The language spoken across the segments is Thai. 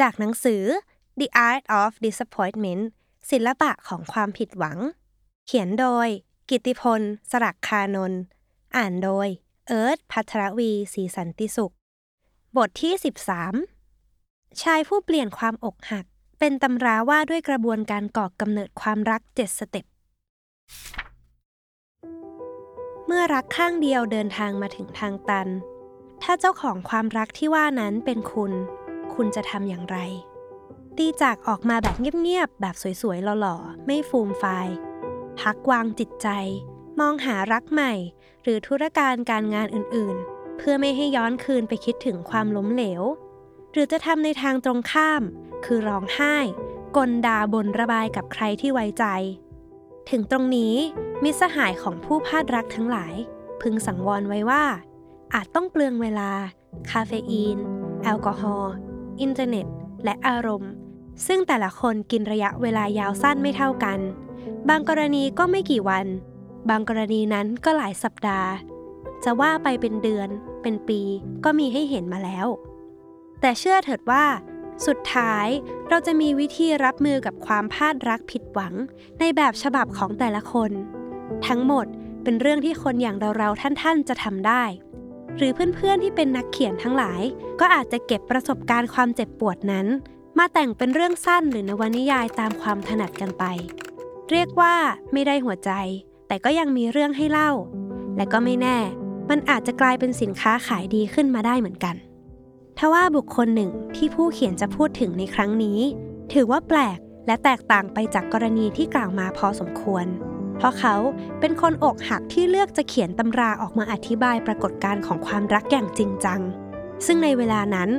จากหนังสือ The Art of Disappointment ศิลปะของความผิดหวัง เขียนโดย กิติพล สรักคานนท์อ่านโดย เอิร์ธพัทรวีศรีสันติสุข บทที่ 13 ชายผู้เปลี่ยนความอกหัก เป็นตำราว่าด้วยกระบวนการก่อกำเนิดความรักเจ็ดสเต็ป เมื่อรักข้างเดียวเดินทางมาถึงทางตัน ถ้าเจ้าของความรักที่ว่านั้นเป็นคุณ คุณจะทำอย่างไร ตีจากออกมาแบบเงียบๆ แบบสวยๆ หล่อๆ ไม่ฟูมไฟายพักวางจิตใจ มองหารักใหม่ หรือธุรการการงานอื่นๆ เพื่อไม่ให้ย้อนคืนไปคิดถึงความล้มเหลว หรือจะทำในทางตรงข้าม คือร้องไห้ กลดาบนระบายกับใครที่ไว้ใจ ถึงตรงนี้มิตรสหายของผู้พลาดรักทั้งหลาย พึงสังวรไว้ว่า อาจต้องเปลืองเวลา คาเฟอีน แอลกอฮอล์ อินเทอร์เน็ต และอารมณ์ ซึ่งแต่ละคนกินระยะเวลายาวสั้นไม่เท่ากัน บางกรณีก็ไม่กี่วัน บางกรณีนั้นก็หลายสัปดาห์ จะว่าไปเป็นเดือน เป็นปีก็มีให้เห็นมาแล้ว แต่เชื่อเถิดว่า สุดท้ายเราจะมีวิธีรับมือกับความพลาดรักผิดหวัง ในแบบฉบับของแต่ละคน ทั้งหมดเป็นเรื่องที่คนอย่างเราๆท่านๆจะทำได้ หรือเพื่อนๆที่เป็นนักเขียนทั้งหลาย ก็อาจจะเก็บประสบการณ์ความเจ็บปวดนั้น มาแต่งเป็นเรื่องสั้นหรือนวนิยายตามความถนัดกันไป เรียกว่าไม่ได้หัวใจ แต่ก็ยังมีเรื่องให้เล่า และก็ไม่แน่ มันอาจจะกลายเป็นสินค้าขายดีขึ้นมาได้เหมือนกันทว่าบุคคลหนึ่งที่ผู้เขียนจะพูดถึงในครั้งนี้ ถือว่าแปลกและแตกต่างไปจากกรณีที่กล่าวมาพอสมควร เพราะเขาเป็นคนอกหักที่เลือกจะเขียนตำราออกมาอธิบายปรากฏการณ์ของความรักอย่างจริงจัง ซึ่งในเวลานั้น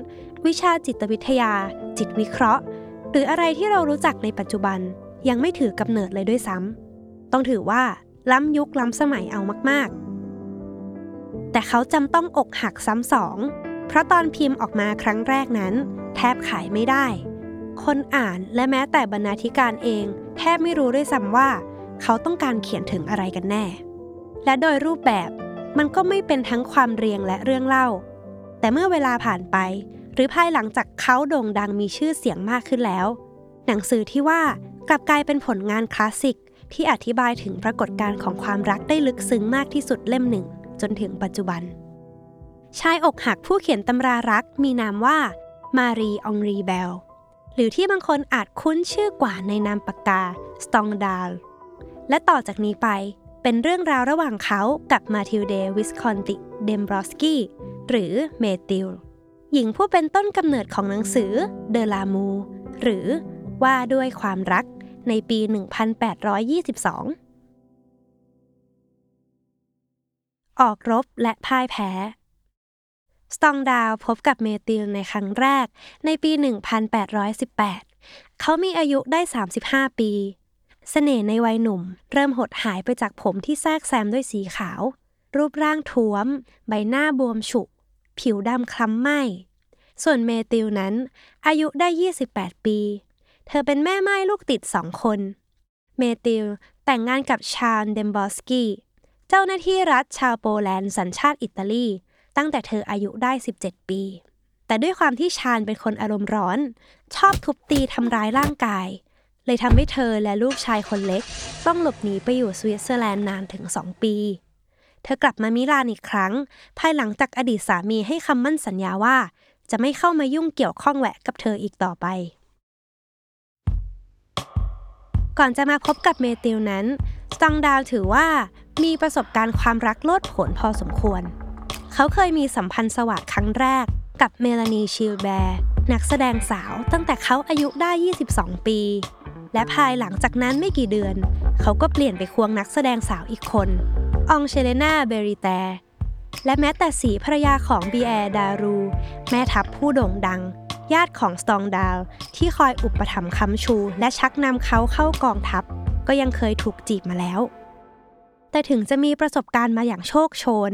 วิชาจิตวิทยา จิตวิเคราะห์ หรืออะไรที่เรารู้จักในปัจจุบันยังไม่ถือกำเนิดเลยด้วยซ้ำต้องถือว่าล้ำยุคล้ำสมัยเอามากๆ แต่เขาจำต้องอกหักซ้ำสอง เพราะตอนพิมพ์ออกมาครั้งแรกนั้น แทบขายไม่ได้ คนอ่านและแม้แต่บรรณาธิการเอง แทบไม่รู้ด้วยซ้ำว่า เขาต้องการเขียนถึงอะไรกันแน่ และโดยรูปแบบมันก็ไม่เป็นทั้งความเรียงและเรื่องเล่า แต่เมื่อเวลาผ่านไป หรือภายหลังจากเขาโด่งดังมีชื่อเสียงมากขึ้นแล้ว หนังสือที่ว่ากลับกลายเป็นผลงานคลาสสิกที่อธิบายถึงปรากฏการณ์ของความรักได้ลึกซึ้งมากที่สุดเล่มหนึ่ง จนถึงปัจจุบัน ชายอกหักผู้เขียนตำรารักมีนามว่ามารีองรีเบลหรือที่บางคนอาจคุ้นชื่อกว่าในนามปากกาสตองดาล และต่อจากนี้ไปเป็นเรื่องราวระหว่างเขากับมาทิลเดวิสคอนติเดมบรอสกี้หรือเมติลหญิงผู้เป็นต้นกำเนิดของหนังสือ De l'amour หรือว่าด้วยความรักในปี 1822 ออกรบและพ่ายแพ้ สตองดาวพบกับเมติลในครั้งแรกในปี 1818 เขามีอายุได้ 35 ปี เสน่ห์ในวัยหนุ่ม เริ่มหดหายไปจากผมที่แทรกแซมด้วยสีขาว รูปร่างท้วม ใบหน้าบวมฉุ ผิวดำคล้ำไหมส่วนเมติลนั้น อายุได้ 28 ปี เธอเป็นแม่ม่ายลูกติดสองคน เมติลแต่งงานกับชาลเดมบอสกี้ เจ้าหน้าที่รัฐชาวโปแลนด์สัญชาติอิตาลี ตั้งแต่เธออายุได้ 17 ปี แต่ด้วยความที่ชาลเป็นคนอารมณ์ร้อน ชอบทุบตีทำร้ายร่างกาย เลยทำให้เธอและลูกชายคนเล็ก ต้องหลบหนีไปอยู่สวิตเซอร์แลนด์นานถึง 2 ปี เธอกลับมามิลานอีกครั้ง ภายหลังจากอดีตสามีให้คำมั่นสัญญาว่า จะไม่เข้ามายุ่งเกี่ยวข้องแวะกับเธออีกต่อไป ก่อนจะมาพบกับเมติลนั้นสตองดาลถือว่ามีประสบการณ์ความรักโลดโผนพอสมควร เขาเคยมีสัมพันธ์สวัสด์ครั้งแรกกับเมลานีชิลแบร์นักแสดงสาวตั้งแต่เขาอายุได้ 22 ปี และภายหลังจากนั้นไม่กี่เดือน เขาก็เปลี่ยนไปควงนักแสดงสาวอีกคน องเชเลนาเบริแตและแม้แต่ศรีภรรยาของปิแอร์ดารู แม่ทัพผู้โด่งดัง ญาติของสตองดาว ที่คอยอุปถัมภ์ค้ำชู และชักนำเขาเข้ากองทัพ ก็ยังเคยถูกจีบมาแล้ว แต่ถึงจะมีประสบการณ์มาอย่างโชกโชน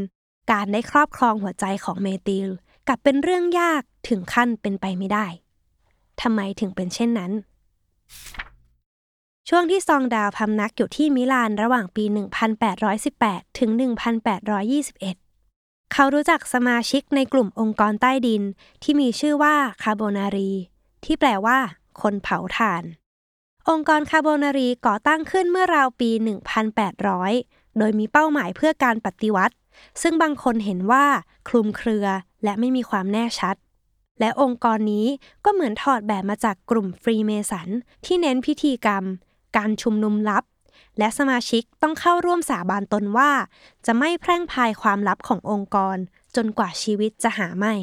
การได้ครอบครองหัวใจของเมติลกลับเป็นเรื่องยากถึงขั้นเป็นไปไม่ได้ทำไมถึงเป็นเช่นนั้น ช่วงที่ซองดาวพำนักอยู่ที่มิลานระหว่างปี 1818 ถึง 1821 เขารู้จักสมาชิกในกลุ่มองค์กรใต้ดินที่มีชื่อว่าคาโบนารี ที่แปลว่า คนเผาถ่าน องค์กรคาโบนารีก่อตั้งขึ้นเมื่อราวปี 1800 โดยมีเป้าหมายเพื่อการปฏิวัติ ซึ่งบางคนเห็นว่าคลุมเครือและไม่มีความแน่ชัดและองค์กรนี้ก็เหมือนถอดแบบมาจากกลุ่มฟรีเมสันที่เน้นพิธีกรรม การชุมนุมลับ และสมาชิกต้องเข้าร่วมสาบานตนว่า จะไม่แพร่งพายความลับขององค์กร จนกว่าชีวิตจะหาไม่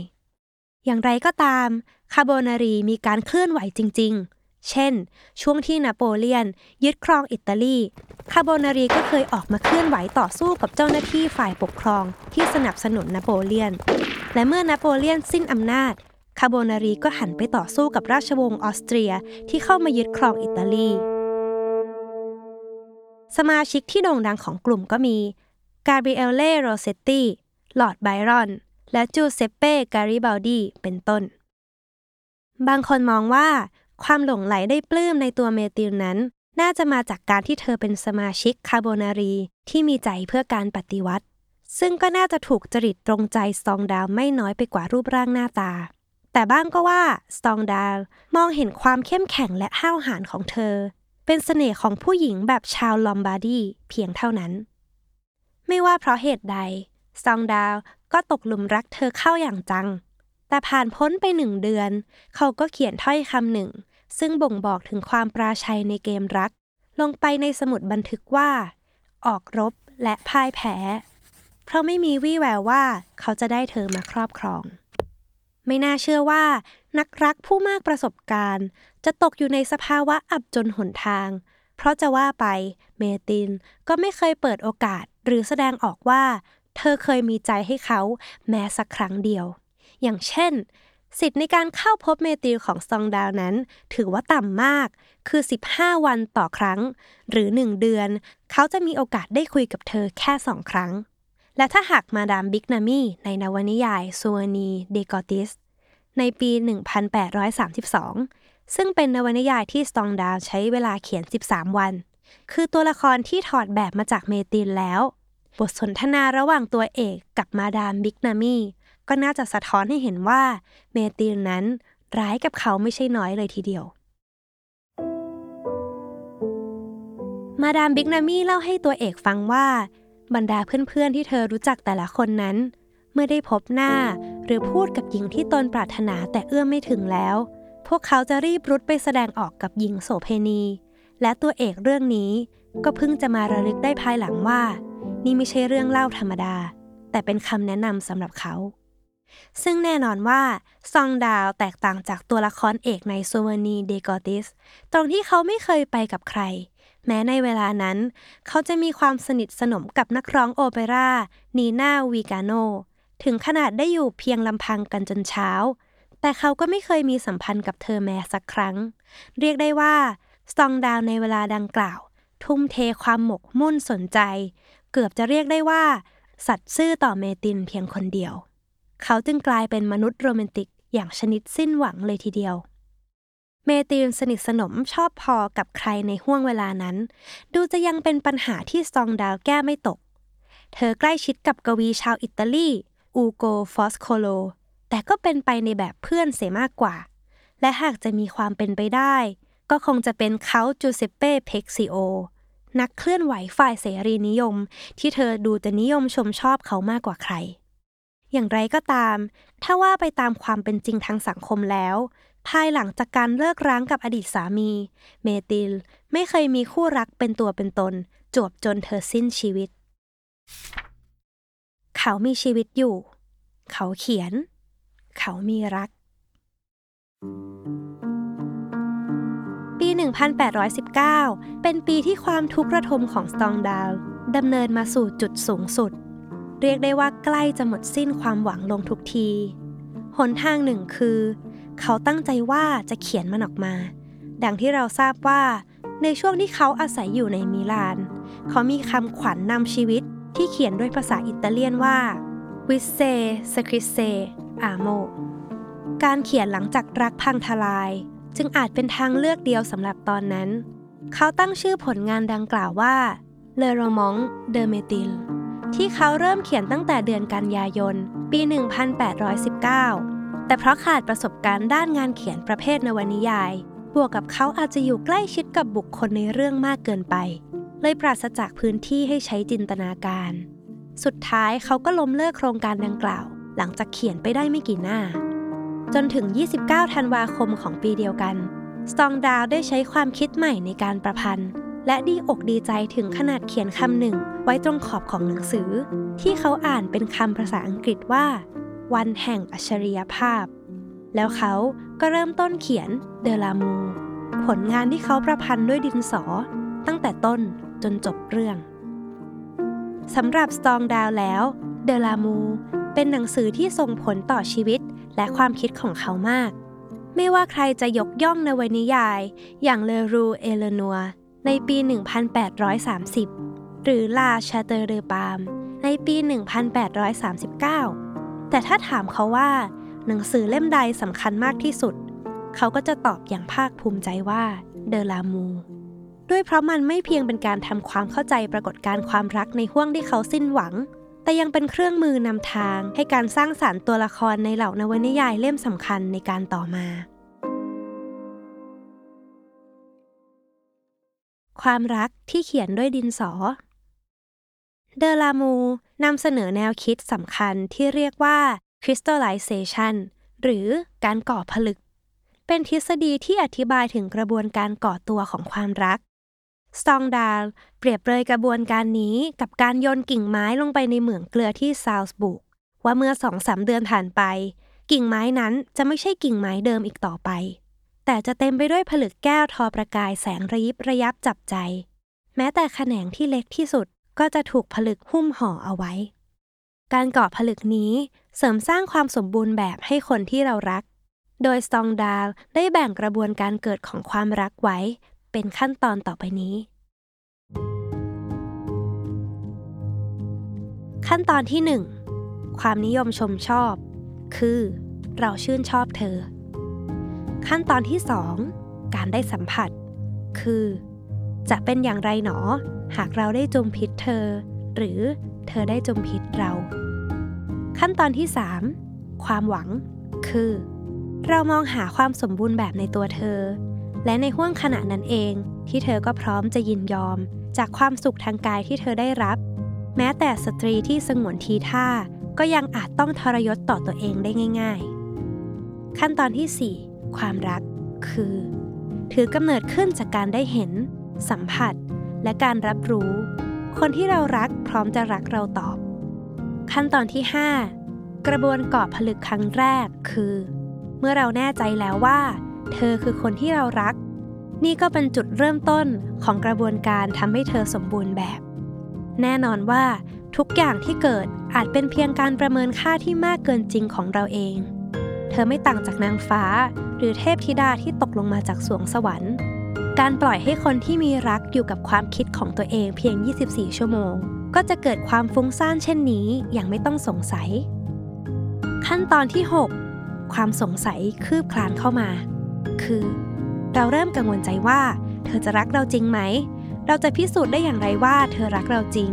อย่างไรก็ตามคาโบนารีมีการเคลื่อนไหวจริง ๆ เช่น ช่วงที่นโปเลียน ยึดครองอิตาลีคาโบนารีก็เคยออกมาเคลื่อนไหวต่อสู้กับเจ้าหน้าที่ฝ่ายปกครองที่สนับสนุนนโปเลียน และเมื่อนโปเลียนสิ้นอำนาจคาโบนารีก็หันไปต่อสู้กับราชวงศ์ออสเตรียที่เข้ามายึดครองอิตาลี สมาชิกที่โด่งดังของกลุ่มก็มีกาเบรียเล่โรเซตตีลอร์ดไบรอน และจูเซปเป้การิบาลดีเป็นต้น บางคนมองว่า ความหลงใหลได้ปลื้มในตัวเมติลนั้น น่าจะมาจากการที่เธอเป็นสมาชิกคาโบนารีที่มีใจเพื่อการปฏิวัติ ซึ่งก็น่าจะถูกจริตตรงใจสตองดาวไม่น้อยไปกว่ารูปร่างหน้าตา แต่บ้างก็ว่าสตองดาวมองเห็นความเข้มแข็งและห้าวหาญของเธอ เป็นเสน่ห์ของผู้หญิงแบบชาวลอมบาร์ดีเพียงเท่านั้น ไม่ว่าเพราะเหตุใด สตองดาวก็ตกหลุมรักเธอเข้าอย่างจัง แต่ผ่านพ้นไปหนึ่งเดือน เขาก็เขียนถ้อยคำหนึ่ง ซึ่งบ่งบอกถึงความปราชัยในเกมรัก ลงไปในสมุดบันทึกว่า ออกรบและพ่ายแพ้ เพราะไม่มีวี่แววว่าเขาจะได้เธอมาครอบครอง ไม่น่าเชื่อว่า นักรักผู้มากประสบการณ์ จะตกอยู่ในสภาวะอับจนหนทาง เพราะจะว่าไป เมตินก็ไม่เคยเปิดโอกาสหรือแสดงออกว่า เธอเคยมีใจให้เขาแม้สักครั้งเดียว อย่างเช่น สิทธิ์ในการเข้าพบเมติลของซองดาวนั้น ถือว่าต่ำมาก คือ 15 วันต่อครั้ง หรือ 1 เดือน เขาจะมีโอกาสได้คุยกับเธอแค่สองครั้ง และถ้าหากมาดามบิกนามีในนวนิยายซูวานีเดกอติส ในปี 1832 ซึ่งเป็นนวนิยายที่สตองดาวใช้เวลาเขียน 13 วัน คือตัวละครที่ถอดแบบมาจากเมตินแล้ว บทสนทนาระหว่างตัวเอกกับมาดามบิกนามีก็น่าจะสะท้อนให้เห็นว่าเมตินนั้นร้ายกับเขาไม่ใช่น้อยเลยทีเดียว มาดามบิกนามีเล่าให้ตัวเอกฟังว่า บรรดาเพื่อนๆที่เธอรู้จักแต่ละคนนั้น เมื่อได้พบหน้าหรือพูดกับหญิงที่ตนปรารถนาแต่เอื้อมไม่ถึงแล้ว พวกเขาจะรีบรุดไปแสดงออกกับหญิงโสเพณี และตัวเอกเรื่องนี้ก็เพิ่งจะมาระลึกได้ภายหลังว่า นี่ไม่ใช่เรื่องเล่าธรรมดา แต่เป็นคำแนะนำสำหรับเขา ซึ่งแน่นอนว่าซองดาวแตกต่างจากตัวละครเอกในโซวนีเดกอติสตรงที่เขาไม่เคยไปกับใคร แม้ในเวลานั้น เขาจะมีความสนิทสนมกับนักร้องโอเปร่านีน่าวีกาโน ถึงขนาดได้อยู่เพียงลำพังกันจนเช้า แต่เขาก็ไม่เคยมีสัมพันธ์กับเธอแม้สักครั้ง เรียกได้ว่าซองดาวในเวลาดังกล่าว ทุ่มเทความหมกมุ่นสนใจ เกือบจะเรียกได้ว่า สัตว์ซื่อต่อเมตินเพียงคนเดียว เขาจึงกลายเป็นมนุษย์โรแมนติกอย่างชนิดสิ้นหวังเลยทีเดียว เมตินสนิทสนมชอบพอกับใครในห่วงเวลานั้น ดูจะยังเป็นปัญหาที่ซองดาวแก้ไม่ตก เธอใกล้ชิดกับกวีชาวอิตาลี อูโก ฟอสโคโล แต่ก็เป็นไปในแบบเพื่อนเสียมากกว่า และหากจะมีความเป็นไปได้ ก็คงจะเป็นเขาจูเซปเป้เพ็กซิโอ นักเคลื่อนไหวฝ่ายเสรีนิยม ที่เธอดูจะนิยมชมชอบเขามากกว่าใครอย่างไรก็ตาม ถ้าว่าไปตามความเป็นจริงทางสังคมแล้ว ภายหลังจากการเลิกร้างกับอดีตสามี เมติลไม่เคยมีคู่รักเป็นตัวเป็นตน จวบจนเธอสิ้นชีวิต เขามีชีวิตอยู่ เขาเขียน เขามีรัก ปี 1819 เป็นปีที่ความทุกข์ระทมของสตองดาวดำเนินมาสู่จุดสูงสุด เรียกได้ว่าใกล้จะหมดสิ้นความหวังลงทุกที หนทางหนึ่งคือ เขาตั้งใจว่าจะเขียนมันออกมา ดังที่เราทราบว่า ในช่วงที่เขาอาศัยอยู่ในมิลาน เขามีคำขวัญนนำชีวิตที่เขียนด้วยภาษาอิตาเลียนว่าวิเซสคริเซอาโมการเขียนหลังจากรักพังทลาย จึงอาจเป็นทางเลือกเดียวสำหรับตอนนั้น เขาตั้งชื่อผลงานดังกล่าวว่าเลโรมองเดเมติลที่เขาเริ่มเขียนตั้งแต่เดือนกันยายน ปี 1819 แต่เพราะขาดประสบการณ์ด้านงานเขียนประเภทนวนิยาย บวกกับเขาอาจจะอยู่ใกล้ชิดกับบุคคลในเรื่องมากเกินไป เลยปราศจากพื้นที่ให้ใช้จินตนาการ สุดท้ายเขาก็ล้มเลิกโครงการดังกล่าว หลังจากเขียนไปได้ไม่กี่หน้า จนถึง 29 ธันวาคมของปีเดียวกันสตองดาวได้ใช้ความคิดใหม่ในการประพันธ์ และดีอกดีใจถึงขนาดเขียนคำหนึ่ง ไว้ตรงขอบของหนังสือ ที่เขาอ่านเป็นคำภาษาอังกฤษว่า วันแห่งอัจฉริยภาพ แล้วเขาก็เริ่มต้นเขียนเดลามู ผลงานที่เขาประพันธ์ด้วยดินสอ ตั้งแต่ต้นจนจบเรื่องสำหรับสตองดาวแล้ว เดลามู เป็นหนังสือที่ส่งผลต่อชีวิตและความคิดของเขามาก ไม่ว่าใครจะยกย่องในวนิยาย อย่างเลรูเอเลนัวในปี 1830 หรือลาชาเตอร์เรปามในปี 1839 แต่ถ้าถามเขาว่า หนังสือเล่มใดสำคัญมากที่สุด เขาก็จะตอบอย่างภาคภูมิใจว่าเดลามูด้วยเพราะมันไม่เพียงเป็นการทำความเข้าใจปรากฏการณ์ความรักในห่วงที่เขาสิ้นหวัง แต่ยังเป็นเครื่องมือนำทางให้การสร้างสารรค์ตัวละครในเหล่านวนิยายเล่มสำคัญในการต่อมา ความรักที่เขียนด้วยดินสอ เดลามูนำเสนอแนวคิดสำคัญที่เรียกว่า crystallization หรือการก่อผลึก เป็นทฤษฎีที่อธิบายถึงกระบวนการก่อตัวของความรัก สตองดาลเปรียบเปรยกระบวนการนี้กับการโยนกิ่งไม้ลงไปในเหมืองเกลือที่ซาวส์บุกว่าเมื่อสองสามเดือนผ่านไป กิ่งไม้นั้นจะไม่ใช่กิ่งไม้เดิมอีกต่อไป แต่จะเต็มไปด้วยผลึกแก้วทอประกายแสงระยิบระยับจับใจ แม้แต่แขนงที่เล็กที่สุด ก็จะถูกผลึกหุ้มห่อเอาไว้ การเก่อผลึกนี้เสริมสร้างความสมบูรณ์แบบให้คนที่เรารัก โดยสตองดาลได้แบ่งกระบวนการเกิดของความรักไว้ เป็นขั้นตอนต่อไปนี้ ขั้นตอนที่ 1 ความนิยมชมชอบ คือ เราชื่นชอบเธอ ขั้นตอนที่ 2 การได้สัมผัส คือ จะเป็นอย่างไรหนอ หากเราได้จมพิษเธอ หรือเธอได้จมพิษเรา ขั้นตอนที่ 3 ความหวัง คือ เรามองหาความสมบูรณ์แบบในตัวเธอ และในห้วงขณะนั้นเองที่เธอก็พร้อมจะยินยอม จากความสุขทางกายที่เธอได้รับ แม้แต่สตรีที่สงวนทีท่าก็ยังอาจต้องทรยศต่อตัวเองได้ง่าย ๆ ขั้นตอนที่ 4 ความรัก คือ ถือกำเนิดขึ้นจากการได้เห็น สัมผัส และการรับรู้ คนที่เรารักพร้อมจะรักเราตอบ ขั้นตอนที่ 5 กระบวนก่อผลึกครั้งแรกคือ เมื่อเราแน่ใจแล้วว่า เธอคือคนที่เรารัก นี่ก็เป็นจุดเริ่มต้นของกระบวนการทำให้เธอสมบูรณ์แบบ แน่นอนว่า ทุกอย่างที่เกิดอาจเป็นเพียงการประเมินค่าที่มากเกินจริงของเราเอง เธอไม่ต่างจากนางฟ้า หรือเทพธิดาที่ตกลงมาจากสวงสวรรค์ การปล่อยให้คนที่มีรักอยู่กับความคิดของตัวเองเพียง 24 ชั่วโมง ก็จะเกิดความฟุ้งซ่านเช่นนี้อย่างไม่ต้องสงสัย ขั้นตอนที่ 6 ความสงสัยคืบคลานเข้ามา คือ เราเริ่มกังวลใจว่า เธอจะรักเราจริงไหม เราจะพิสูจน์ได้อย่างไรว่าเธอรักเราจริง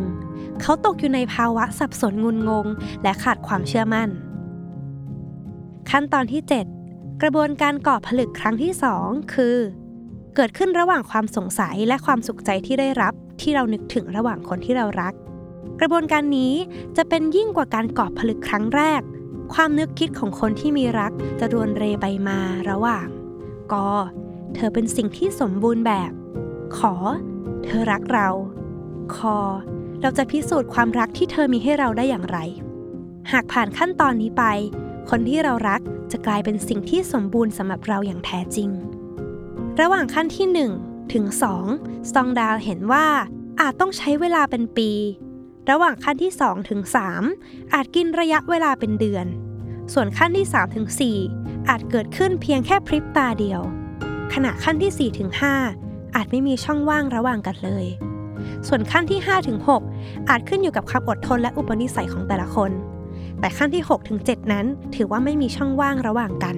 เขาตกอยู่ในภาวะสับสนงุนงง และขาดความเชื่อมั่น ขั้นตอนที่ 7 กระบวนการก่อผลึกครั้งที่ 2 คือ เกิดขึ้นระหว่างความสงสัยและความสุขใจที่ได้รับ ที่เรานึกถึงระหว่างคนที่เรารัก กระบวนการนี้จะเป็นยิ่งกว่าการก่อผลึกครั้งแรก ความนึกคิดของคนที่มีรักจะรวนเรไปมาระหว่างกอเธอเป็นสิ่งที่สมบูรณ์แบบ ขอ เธอรักเราคอเราจะพิสูจน์ความรักที่เธอมีให้เราได้อย่างไร หากผ่านขั้นตอนนี้ไป คนที่เรารักจะกลายเป็นสิ่งที่สมบูรณ์สำหรับเราอย่างแท้จริง ระหว่างขั้นที่ 1 ถึง2สตองดาวเห็นว่าอาจต้องใช้เวลาเป็นปี ระหว่างขั้นที่ 2 ถึง 3 อาจกินระยะเวลาเป็นเดือน ส่วนขั้นที่ 3 ถึง 4 อาจเกิดขึ้นเพียงแค่พริบตาเดียว ขณะขั้นที่ 4 ถึง 5 อาจไม่มีช่องว่างระหว่างกันเลย ส่วนขั้นที่5ถึง6อาจขึ้นอยู่กับความอดทนและอุปนิสัยของแต่ละคน แต่ขั้นที่6ถึง7นั้น ถือว่าไม่มีช่องว่างระหว่างกัน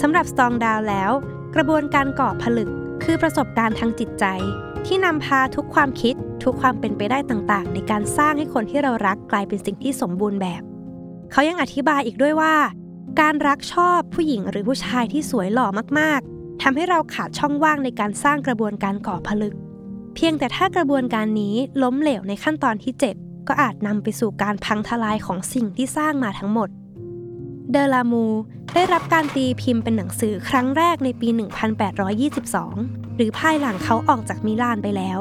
สำหรับสตองดาวแล้ว กระบวนการก่อผลึก คือประสบการณ์ทางจิตใจ ที่นำพาทุกความคิดทุกความเป็นไปได้ต่างๆ ในการสร้างให้คนที่เรารักกลายเป็นสิ่งที่สมบูรณ์แบบ เขายังอธิบายอีกด้วยว่า การรักชอบผู้หญิงหรือผู้ชายที่สวยหล่อมากๆทำให้เราขาดช่องว่างในการสร้างกระบวนการก่อผลึก เพียงแต่ถ้ากระบวนการนี้ล้มเหลวในขั้นตอนที่ 7 ก็อาจนำไปสู่การพังทลายของสิ่งที่สร้างมาทั้งหมด เดลามูได้รับการตีพิมพ์เป็นหนังสือครั้งแรกในปี 1822 หรือภายหลังเขาออกจากมิลานไปแล้ว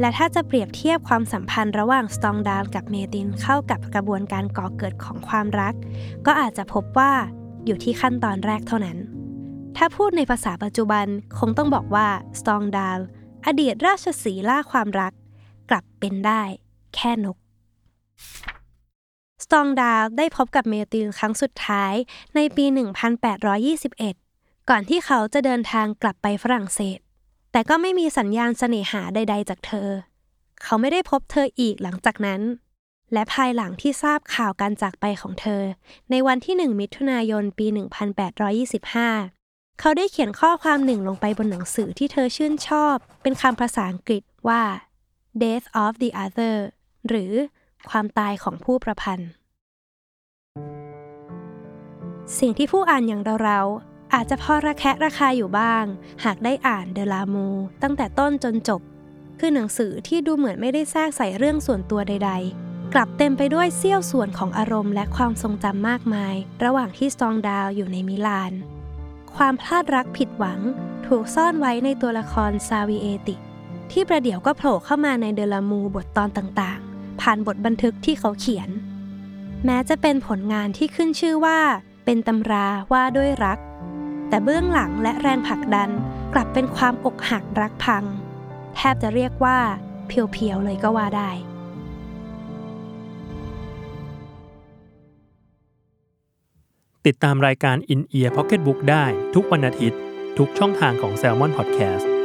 และถ้าจะเปรียบเทียบความสัมพันธ์ระหว่างสตองดาลกับเมตินเข้ากับกระบวนการก่อเกิดของความรัก ก็อาจจะพบว่าอยู่ที่ขั้นตอนแรกเท่านั้น ถ้าพูดในภาษาปัจจุบันคงต้องบอกว่าสตองดาลอดีตราชสีห์ล่าความรัก กลับเป็นได้ แค่นก สตองดาได้พบกับเมตินครั้งสุดท้ายในปี 1821 ก่อนที่เขาจะเดินทางกลับไปฝรั่งเศส แต่ก็ไม่มีสัญญาณเสน่หาใด ๆ จากเธอ เขาไม่ได้พบเธออีกหลังจากนั้น และภายหลังที่ทราบข่าวการจากไปของเธอ ในวันที่ 1 มิถุนายนปี 1825 เขาได้เขียนข้อความหนึ่งลงไปบนหนังสือที่เธอชื่นชอบ เป็นคำภาษาอังกฤษว่า death of the other หรือ ความตายของผู้ประพันธ์ สิ่งที่ผู้อ่านอย่างเราๆอาจจะพอระแคะระคายอยู่บ้าง หากได้อ่านเดลามูตั้งแต่ต้นจนจบ คือหนังสือที่ดูเหมือนไม่ได้แทรกใส่เรื่องส่วนตัวใด ๆกลับเต็มไปด้วยเสี้ยวส่วนของอารมณ์และความทรงจำมากมาย ระหว่างที่สตองดาวอยู่ในมิลาน ความพลาดรักผิดหวัง ถูกซ่อนไว้ในตัวละครซาวิเอติ ที่ประเดี๋ยวก็โผล่เข้ามาในเดลามูบทตอนต่างๆ ผ่านบทบันทึกที่เขาเขียน แม้จะเป็นผลงานที่ขึ้นชื่อว่า เป็นตำราว่าด้วยรัก แต่เบื้องหลังและแรงผลักดันกลับเป็นความอกหักรักพัง แทบจะเรียกว่า เพียวๆเลยก็ว่าได้ติดตามรายการ In Ear Pocket Book ได้ทุกวันอาทิตย์ ทุกช่องทางของ Salmon Podcast